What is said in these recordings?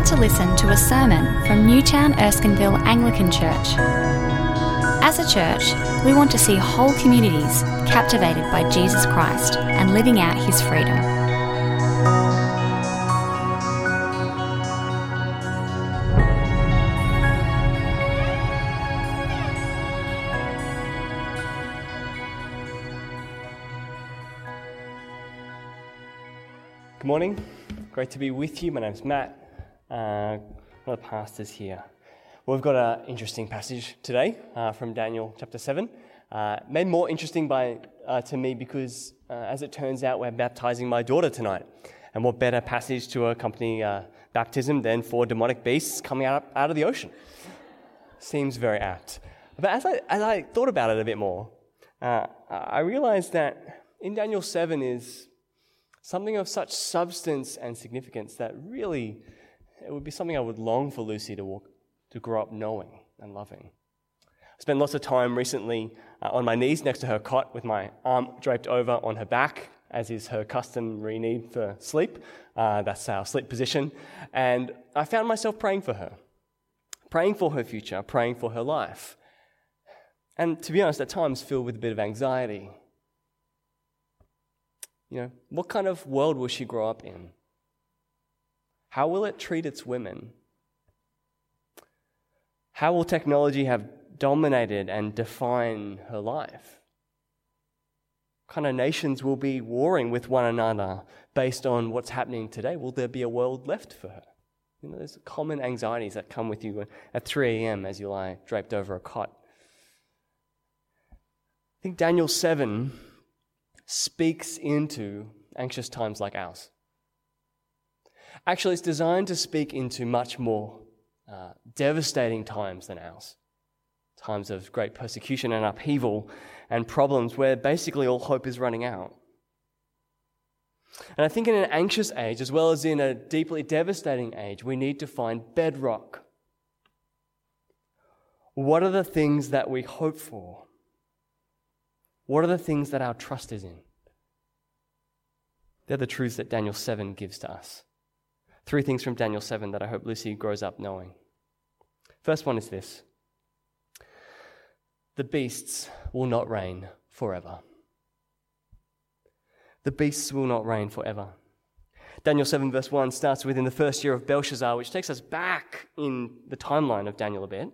about to listen to a sermon from Newtown Erskineville Anglican Church. As a church, we want to see whole communities captivated by Jesus Christ and living out his freedom. Good morning. Great to be with you. My name's Matt, uh, one of the pastors here. Well, we've got an interesting passage today uh, from Daniel chapter 7. Uh, made more interesting by, uh, to me because, uh, as it turns out, we're baptizing my daughter tonight. And what better passage to accompany uh, baptism than for demonic beasts coming out, out of the ocean? Seems very apt. But as I, as I thought about it a bit more, I realized that in Daniel 7 is something of such substance and significance that really it would be something I would long for Lucy to walk, to grow up knowing and loving. I spent lots of time recently uh, on my knees next to her cot with my arm draped over on her back, as is her customary need for sleep. Uh, that's our sleep position. And I found myself praying for her, praying for her future, praying for her life. And to be honest, at times filled with a bit of anxiety you know, what kind of world will she grow up in? How will it treat its women? How will technology have dominated and define her life? What kind of nations will be warring with one another based on what's happening today? Will there be a world left for her? You know, there's common anxieties that come with you at 3 a.m. as you lie draped over a cot. I think Daniel 7 speaks into anxious times like ours. Actually, it's designed to speak into much more uh, devastating times than ours. Times of great persecution and upheaval and problems where basically all hope is running out. And I think in an anxious age, as well as in a deeply devastating age, we need to find bedrock. What are the things that we hope for? What are the things that our trust is in? They're the truths that Daniel 7 gives to us. Three things from Daniel 7 that I hope Lucy grows up knowing. First one is this the beasts will not reign forever. The beasts will not reign forever. Daniel 7, verse 1 starts with in the first year of Belshazzar, which takes us back in the timeline of Daniel a bit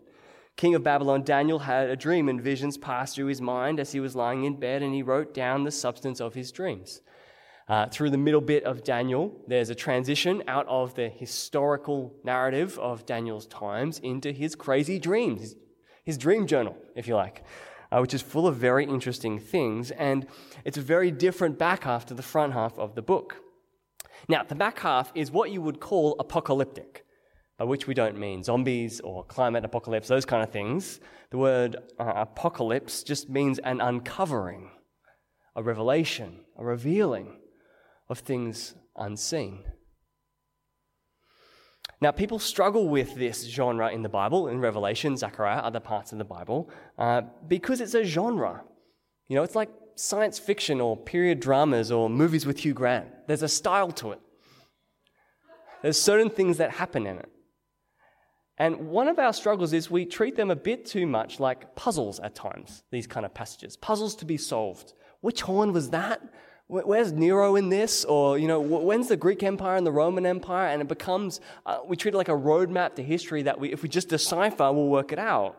king of Babylon, Daniel had a dream, and visions passed through his mind as he was lying in bed, and he wrote down the substance of his dreams. Uh, through the middle bit of Daniel, there's a transition out of the historical narrative of Daniel's times into his crazy dreams, his, his dream journal, if you like, uh, which is full of very interesting things. And it's a very different back half to the front half of the book. Now, the back half is what you would call apocalyptic by which we don't mean zombies or climate apocalypse, those kind of things. The word uh, apocalypse just means an uncovering, a revelation, a revealing of things unseen. Now, people struggle with this genre in the Bible, in Revelation, Zechariah, other parts of the Bible, uh, because it's a genre. You know, it's like science fiction or period dramas or movies with Hugh Grant. There's a style to it. There's certain things that happen in it. And one of our struggles is we treat them a bit too much like puzzles at times, these kind of passages. Puzzles to be solved. Which horn was that? Where's Nero in this? Or, you know, when's the Greek Empire and the Roman Empire? And it becomes, uh, we treat it like a roadmap to history that we, if we just decipher, we'll work it out.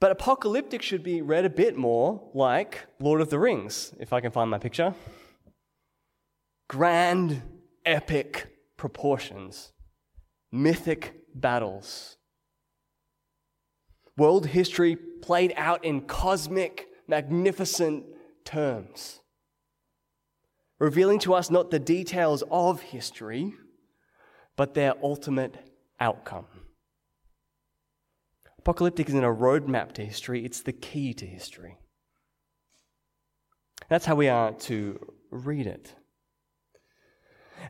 But apocalyptic should be read a bit more like Lord of the Rings, if I can find my picture. Grand, epic proportions mythic battles. World history played out in cosmic, magnificent terms, revealing to us not the details of history, but their ultimate outcome. Apocalyptic isn't a roadmap to history, it's the key to history. That's how we are to read it.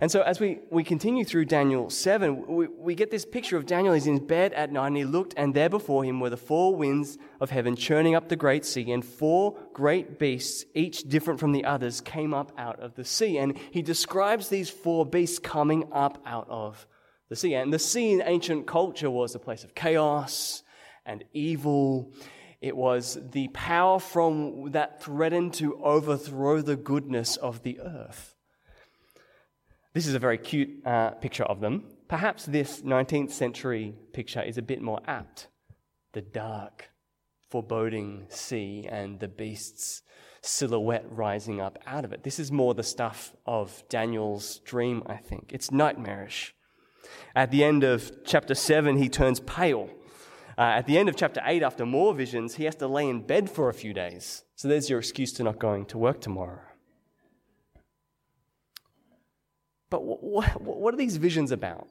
And so, as we, we continue through Daniel 7, we, we get this picture of Daniel. He's in his bed at night, and he looked, and there before him were the four winds of heaven churning up the great sea, and four great beasts, each different from the others, came up out of the sea. And he describes these four beasts coming up out of the sea. And the sea in ancient culture was a place of chaos and evil. It was the power from that threatened to overthrow the goodness of the earth. This is a very cute uh, picture of them. Perhaps this 19th century picture is a bit more apt. The dark, foreboding sea and the beasts silhouette rising up out of it. This is more the stuff of Daniel's dream, I think. It's nightmarish. At the end of chapter 7, he turns pale. Uh, at the end of chapter 8, after more visions, he has to lay in bed for a few days. So there's your excuse to not going to work tomorrow. But what are these visions about?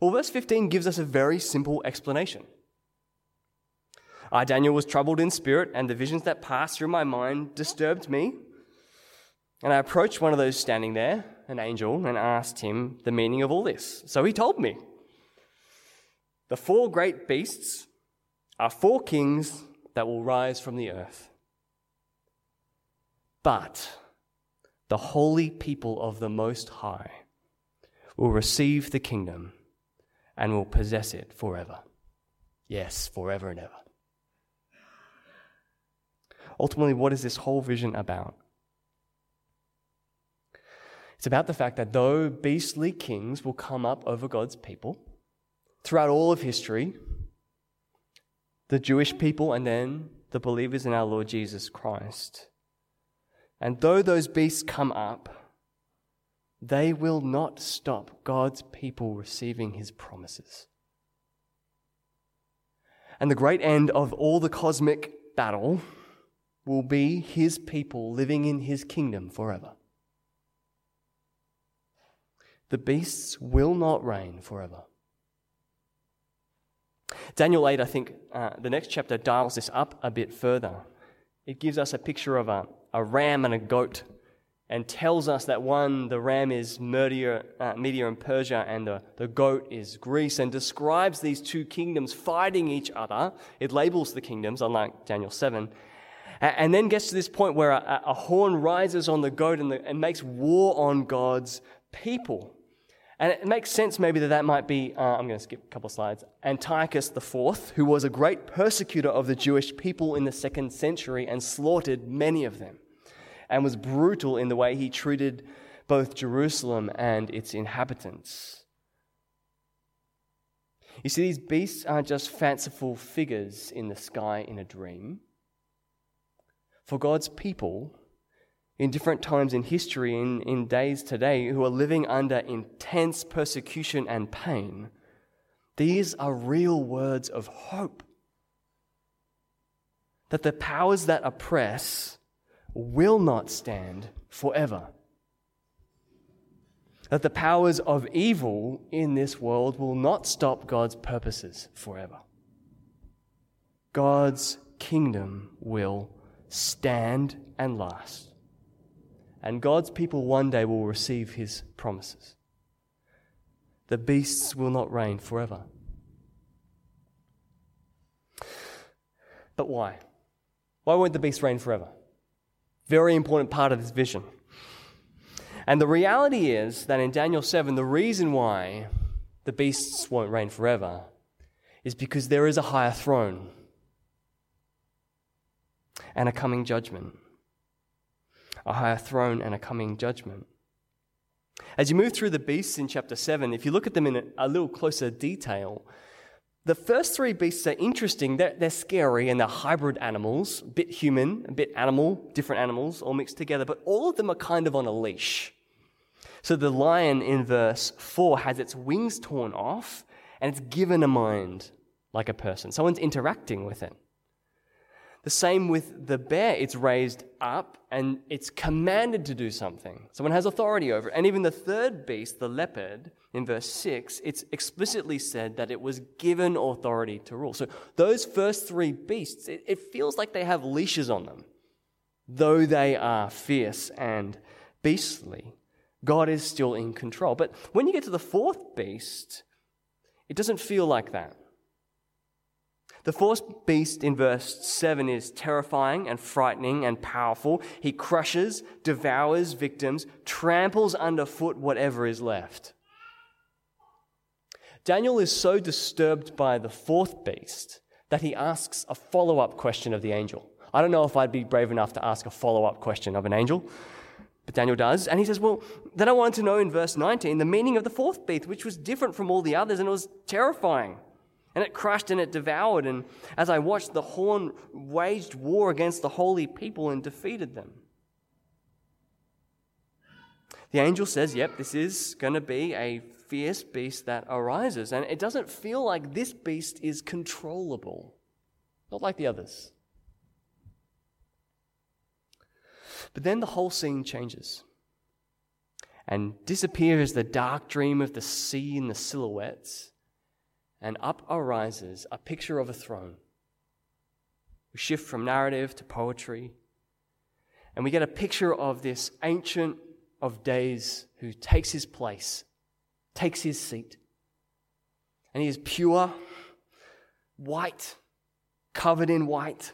Well, verse 15 gives us a very simple explanation. I, Daniel, was troubled in spirit, and the visions that passed through my mind disturbed me. And I approached one of those standing there, an angel, and asked him the meaning of all this. So he told me The four great beasts are four kings that will rise from the earth. But the holy people of the Most High will receive the kingdom and will possess it forever. Yes, forever and ever. Ultimately, what is this whole vision about? It's about the fact that though beastly kings will come up over God's people throughout all of history, the Jewish people and then the believers in our Lord Jesus Christ, and though those beasts come up, they will not stop God's people receiving his promises. And the great end of all the cosmic battle will be his people living in his kingdom forever. The beasts will not reign forever. Daniel 8, I think uh, the next chapter dials this up a bit further. It gives us a picture of a, a ram and a goat and tells us that one, the ram is Media, uh, Media and Persia, and the, the goat is Greece, and describes these two kingdoms fighting each other. It labels the kingdoms, unlike Daniel 7, and then gets to this point where a, a horn rises on the goat and, the, and, makes war on God's people. And it makes sense maybe that that might be, uh, I'm going to skip a couple of slides, Antiochus IV, who was a great persecutor of the Jewish people in the second century and slaughtered many of them, and was brutal in the way he treated both Jerusalem and its inhabitants. You see, these beasts aren't just fanciful figures in the sky in a dream for God's people in different times in history, in, in days today, who are living under intense persecution and pain, these are real words of hope. That the powers that oppress will not stand forever. That the powers of evil in this world will not stop God's purposes forever. God's kingdom will stand and last. And God's people one day will receive his promises. The beasts will not reign forever. But why? Why won't the beasts reign forever? Very important part of this vision. And the reality is that in Daniel 7, the reason why the beasts won't reign forever is because there is a higher throne and a coming judgment. A higher throne and a coming judgment. As you move through the beasts in chapter 7, if you look at them in a, little closer detail, the first three beasts are interesting. They're, they're, scary and they're hybrid animals, a bit human, a bit animal, different animals all mixed together, but all of them are kind of on a leash. So the lion in verse 4 has its wings torn off and it's given a mind like a person. Someone's interacting with it. The same with the bear. It's raised up and it's commanded to do something. Someone has authority over it. And even the third beast, the leopard, in verse 6, it's explicitly said that it was given authority to rule. So those first three beasts, it, it feels like they have leashes on them. Though they are fierce and beastly, God is still in control. But when you get to the fourth beast, it doesn't feel like that. The fourth beast in verse 7 is terrifying and frightening and powerful. He crushes, devours victims, tramples underfoot whatever is left. Daniel is so disturbed by the fourth beast that he asks a follow up question of the angel. I don't know if I'd be brave enough to ask a follow up question of an angel, but Daniel does. And he says, Well, then I wanted to know in verse 19 the meaning of the fourth beast, which was different from all the others, and it was terrifying. And it crushed and it devoured. And as I watched, the horn waged war against the holy people and defeated them. The angel says, Yep, this is going to be a fierce beast that arises. And it doesn't feel like this beast is controllable, not like the others. But then the whole scene changes and disappears the dark dream of the sea and the silhouettes, and up arises a picture of a throne. We shift from narrative to poetry, and we get a picture of this ancient of days who takes his place, takes his seat. And he is pure, white, covered in white.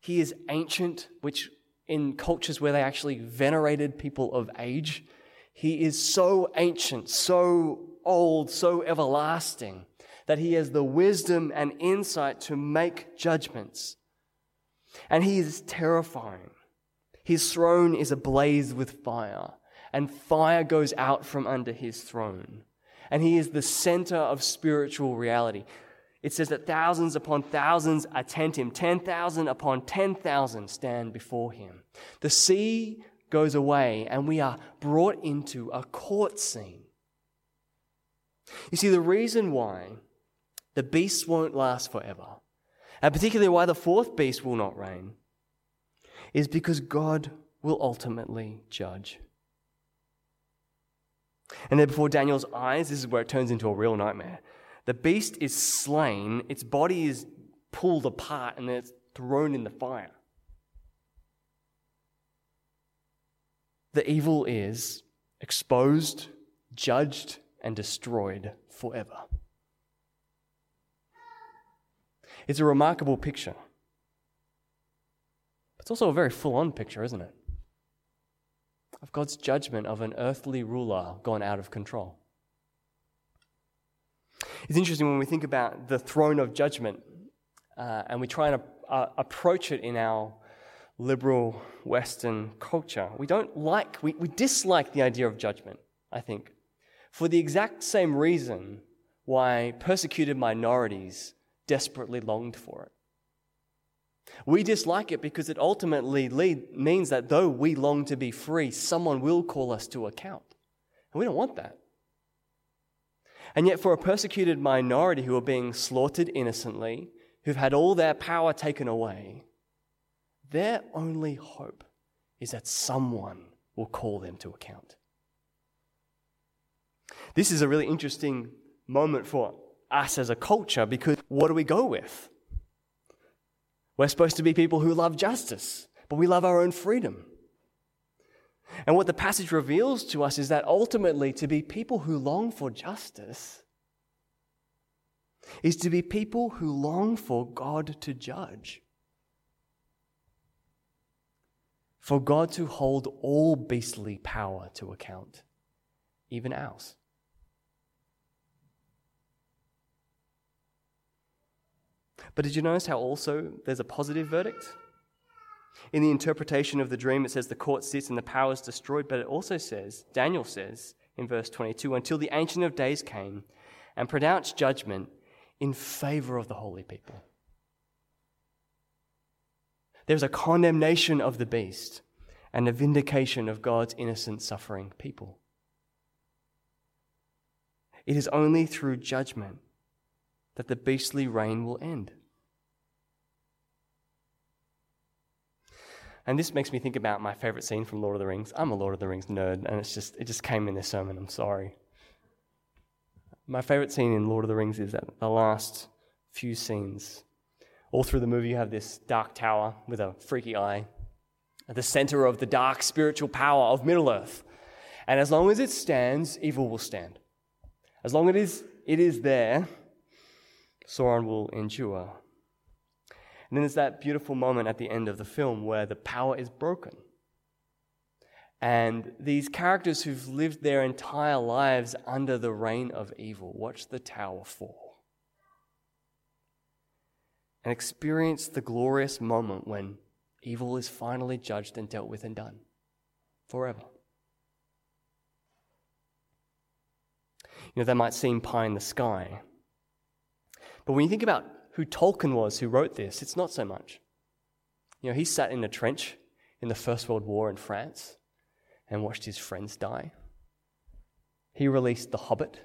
He is ancient, which in cultures where they actually venerated people of age, he is so ancient, so old, so everlasting that he has the wisdom and insight to make judgments. And he is terrifying. His throne is ablaze with fire, and fire goes out from under his throne. And he is the center of spiritual reality. It says that thousands upon thousands attend him, 10,000 upon 10,000 stand before him. The sea goes away, and we are brought into a court scene. You see, the reason why the beasts won't last forever, and particularly why the fourth beast will not reign, is because God will ultimately judge. And then before Daniel's eyes, this is where it turns into a real nightmare. The beast is slain, its body is pulled apart, and then it's thrown in the fire. The evil is exposed, judged, and destroyed forever. It's a remarkable picture. It's also a very full on picture, isn't it? Of God's judgment of an earthly ruler gone out of control. It's interesting when we think about the throne of judgment uh, and we try and uh, approach it in our liberal Western culture. We don't like, we, we dislike the idea of judgment, I think, for the exact same reason why persecuted minorities desperately longed for it. We dislike it because it ultimately lead, means that though we long to be free, someone will call us to account. And we don't want that. And yet, for a persecuted minority who are being slaughtered innocently, who've had all their power taken away, their only hope is that someone will call them to account. This is a really interesting moment for us as a culture because what do we go with? We're supposed to be people who love justice, but we love our own freedom. And what the passage reveals to us is that ultimately, to be people who long for justice is to be people who long for God to judge. For God to hold all beastly power to account, even ours. But did you notice how also there's a positive verdict? In the interpretation of the dream, it says the court sits and the power is destroyed, but it also says, Daniel says in verse 22, until the Ancient of Days came and pronounced judgment in favor of the holy people. There's a condemnation of the beast and a vindication of God's innocent, suffering people. It is only through judgment that the beastly reign will end. And this makes me think about my favorite scene from Lord of the Rings. I'm a Lord of the Rings nerd, and it's just it just came in this sermon. I'm sorry. My favorite scene in Lord of the Rings is that the last few scenes. All through the movie, you have this dark tower with a freaky eye at the center of the dark spiritual power of Middle Earth. And as long as it stands, evil will stand. As long as it is, it is there, Sauron will endure. And then there's that beautiful moment at the end of the film where the power is broken. and these characters who've lived their entire lives under the reign of evil watch the tower fall and experience the glorious moment when evil is finally judged and dealt with and done forever. You know, that might seem pie in the sky. But when you think about who Tolkien was who wrote this, it's not so much. You know, he sat in a trench in the First World War in France and watched his friends die. He released The Hobbit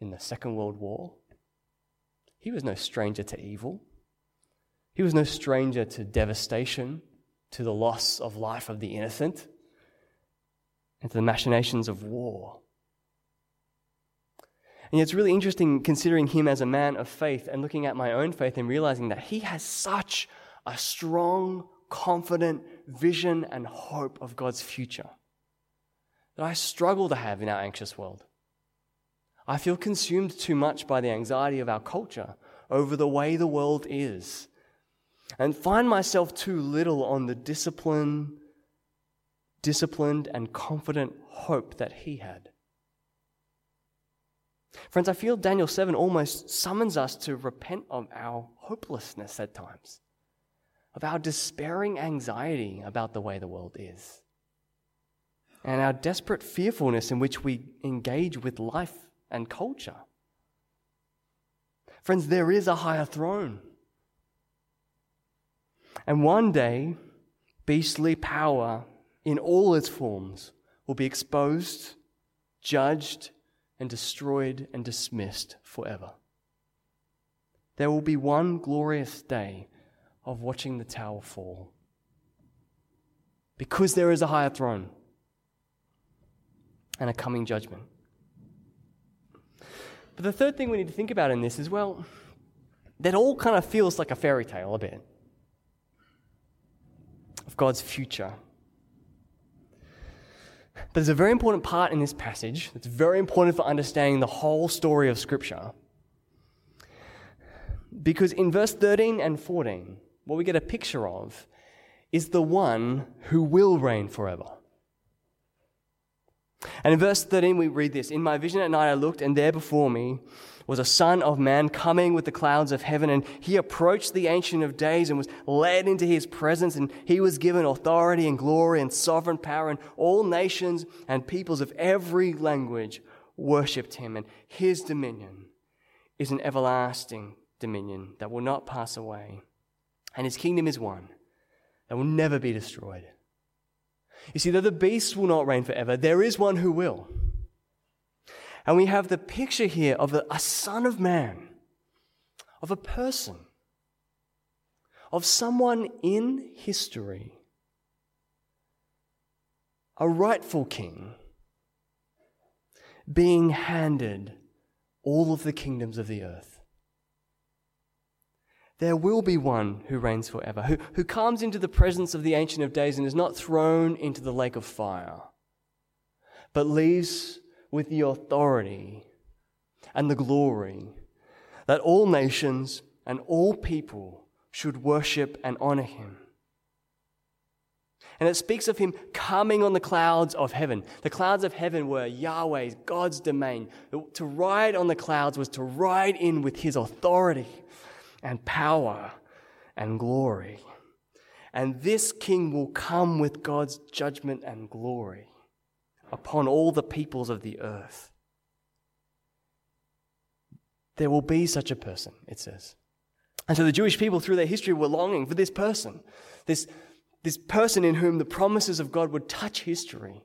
in the Second World War. He was no stranger to evil. He was no stranger to devastation, to the loss of life of the innocent, and to the machinations of war. And it's really interesting considering him as a man of faith and looking at my own faith and realizing that he has such a strong, confident vision and hope of God's future that I struggle to have in our anxious world. I feel consumed too much by the anxiety of our culture over the way the world is and find myself too little on the discipline, disciplined and confident hope that he had. Friends, I feel Daniel 7 almost summons us to repent of our hopelessness at times, of our despairing anxiety about the way the world is, and our desperate fearfulness in which we engage with life and culture. Friends, there is a higher throne. And one day, beastly power in all its forms will be exposed, judged, and destroyed and dismissed forever. There will be one glorious day of watching the tower fall. Because there is a higher throne and a coming judgment. But the third thing we need to think about in this is well, that all kind of feels like a fairy tale a bit of God's future but there's a very important part in this passage that's very important for understanding the whole story of Scripture. Because in verse 13 and 14, what we get a picture of is the one who will reign forever. And in verse 13, we read this In my vision at night, I looked, and there before me was a Son of Man coming with the clouds of heaven, and he approached the Ancient of Days and was led into his presence, and he was given authority and glory and sovereign power, and all nations and peoples of every language worshipped him, and his dominion is an everlasting dominion that will not pass away, and his kingdom is one that will never be destroyed. You see, though the beast will not reign forever, there is one who will. And we have the picture here of a, a son of man, of a person, of someone in history, a rightful king, being handed all of the kingdoms of the earth. There will be one who reigns forever, who, who comes into the presence of the Ancient of Days and is not thrown into the lake of fire, but leaves with the authority and the glory that all nations and all people should worship and honor him. And it speaks of him coming on the clouds of heaven. The clouds of heaven were Yahweh's, God's domain. To ride on the clouds was to ride in with his authority and power and glory. And this king will come with God's judgment and glory upon all the peoples of the earth. There will be such a person, it says. And so the Jewish people, through their history, were longing for this person, this, this person in whom the promises of God would touch history,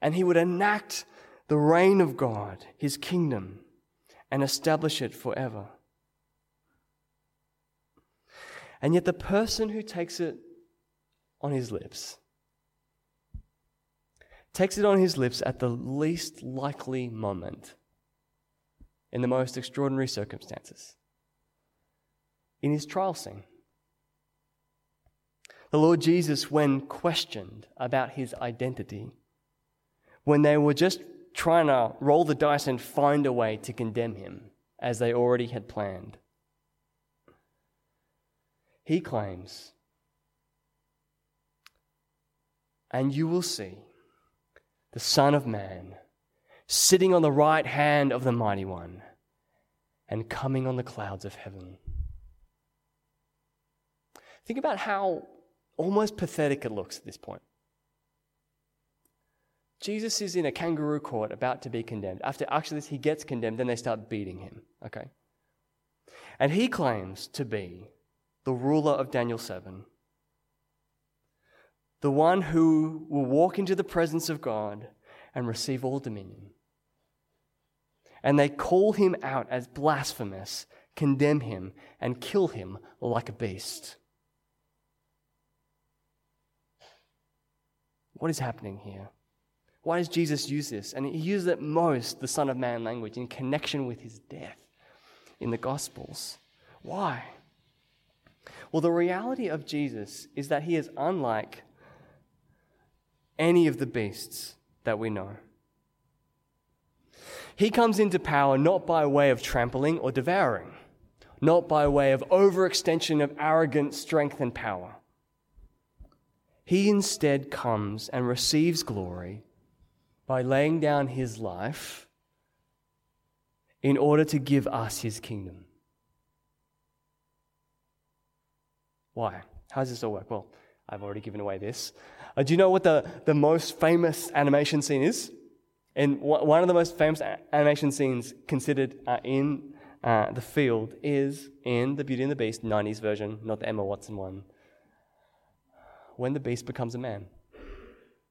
and he would enact the reign of God, his kingdom, and establish it forever. And yet, the person who takes it on his lips takes it on his lips at the least likely moment, in the most extraordinary circumstances, in his trial scene. The Lord Jesus, when questioned about his identity, when they were just trying to roll the dice and find a way to condemn him, as they already had planned, he claims, and you will see the Son of Man, sitting on the right hand of the Mighty One, and coming on the clouds of heaven. Think about how almost pathetic it looks at this point. Jesus is in a kangaroo court about to be condemned. After actually he gets condemned, then they start beating him. Okay? And he claims to be the ruler of Daniel 7, the one who will walk into the presence of God and receive all dominion. And they call him out as blasphemous, condemn him, and kill him like a beast. What is happening here? Why does Jesus use this? And he uses it most, the Son of Man language, in connection with his death in the Gospels. Why? Well, the reality of Jesus is that he is unlike any of the beasts that we know. He comes into power not by way of trampling or devouring, not by way of overextension of arrogant strength and power. He instead comes and receives glory by laying down his life in order to give us his kingdom. Why? How does this all work? Well, I've already given away this. Uh, do you know what the, the most famous animation scene is? And one of the most famous animation scenes considered uh, in uh, the field is in the Beauty and the Beast 90s version, not the Emma Watson one, when the beast becomes a man.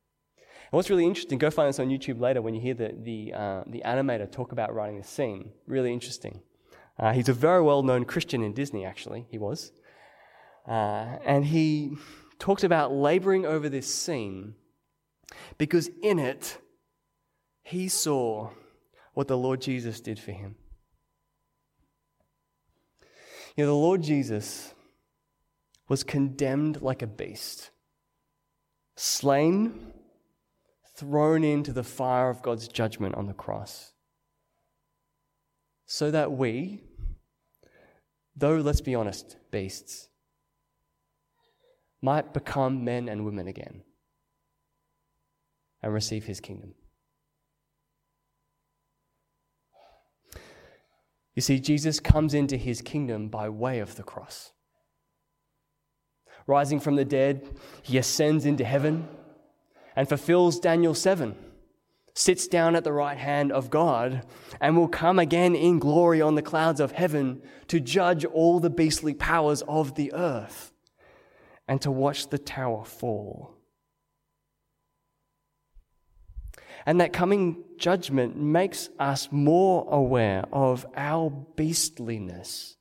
And what's really interesting, go find this on YouTube later when you hear the, the, uh, the animator talk about writing this scene. Really interesting. Uh, he's a very well known Christian in Disney, actually, he was. Uh, and he talks about laboring over this scene because in it, he saw what the Lord Jesus did for him. You know, the Lord Jesus was condemned like a beast, slain, thrown into the fire of God's judgment on the cross, so that we, though, let's be honest, beasts, might become men and women again and receive his kingdom. You see, Jesus comes into his kingdom by way of the cross. Rising from the dead, he ascends into heaven and fulfills Daniel 7, sits down at the right hand of God, and will come again in glory on the clouds of heaven to judge all the beastly powers of the earth and to watch the tower fall. And that coming judgment makes us more aware of our beastliness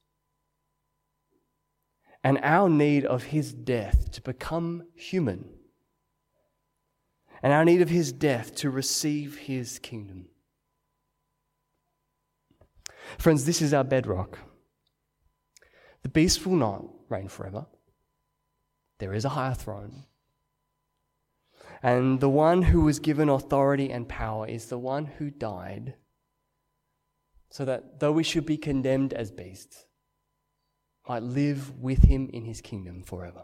and our need of his death to become human, and our need of his death to receive his kingdom. Friends, this is our bedrock. The beast will not reign forever. There is a higher throne. And the one who was given authority and power is the one who died, so that though we should be condemned as beasts, might live with him in his kingdom forever.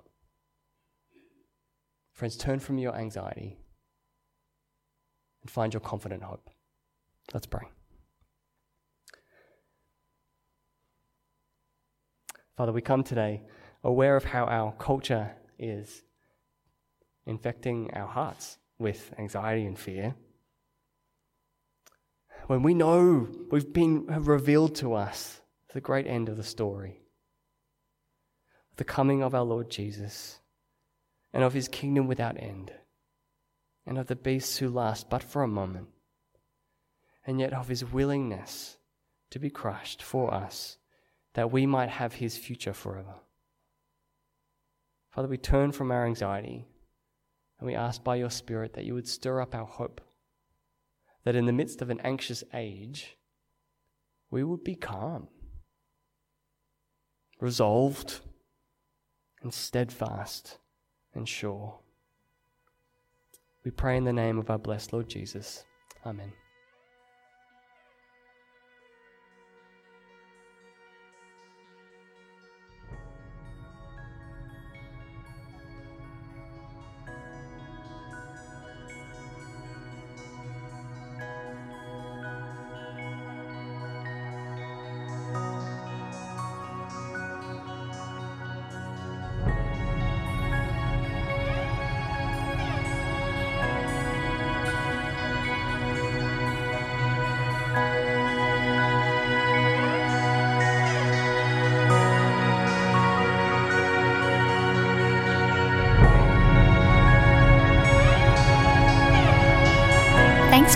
Friends, turn from your anxiety and find your confident hope. Let's pray. Father, we come today aware of how our culture is infecting our hearts with anxiety and fear. When we know we've been revealed to us the great end of the story, the coming of our Lord Jesus, and of his kingdom without end, and of the beasts who last but for a moment, and yet of his willingness to be crushed for us, that we might have his future forever. Father, we turn from our anxiety and we ask by your Spirit that you would stir up our hope, that in the midst of an anxious age, we would be calm, resolved, and steadfast and sure. We pray in the name of our blessed Lord Jesus. Amen.